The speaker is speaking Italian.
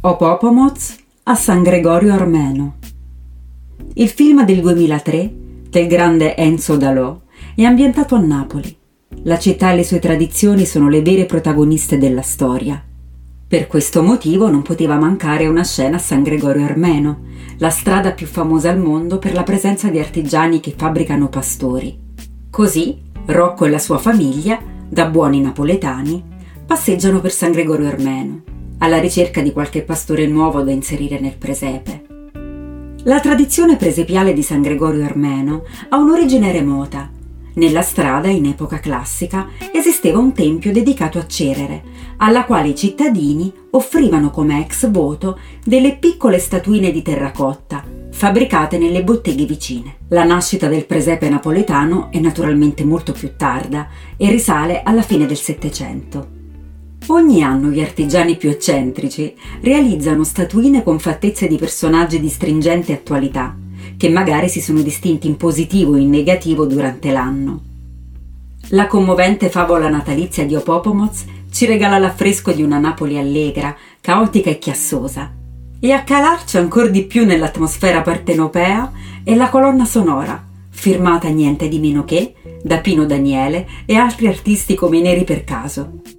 Opopomoz a San Gregorio Armeno. Il film del 2003 del grande Enzo Dalò è ambientato a Napoli. La città e le sue tradizioni sono le vere protagoniste della storia. Per questo motivo non poteva mancare una scena a San Gregorio Armeno, la strada più famosa al mondo per la presenza di artigiani che fabbricano pastori. Così Rocco e la sua famiglia, da buoni napoletani, passeggiano per San Gregorio Armeno, alla ricerca di qualche pastore nuovo da inserire nel presepe. La tradizione presepiale di San Gregorio Armeno ha un'origine remota. Nella strada, in epoca classica, esisteva un tempio dedicato a Cerere, alla quale i cittadini offrivano come ex voto delle piccole statuine di terracotta, fabbricate nelle botteghe vicine. La nascita del presepe napoletano è naturalmente molto più tarda e risale alla fine del Settecento. Ogni anno gli artigiani più eccentrici realizzano statuine con fattezze di personaggi di stringente attualità, che magari si sono distinti in positivo o in negativo durante l'anno. La commovente favola natalizia di Opopomoz ci regala l'affresco di una Napoli allegra, caotica e chiassosa, e a calarci ancora di più nell'atmosfera partenopea è la colonna sonora, firmata niente di meno che da Pino Daniele e altri artisti come i Neri per caso.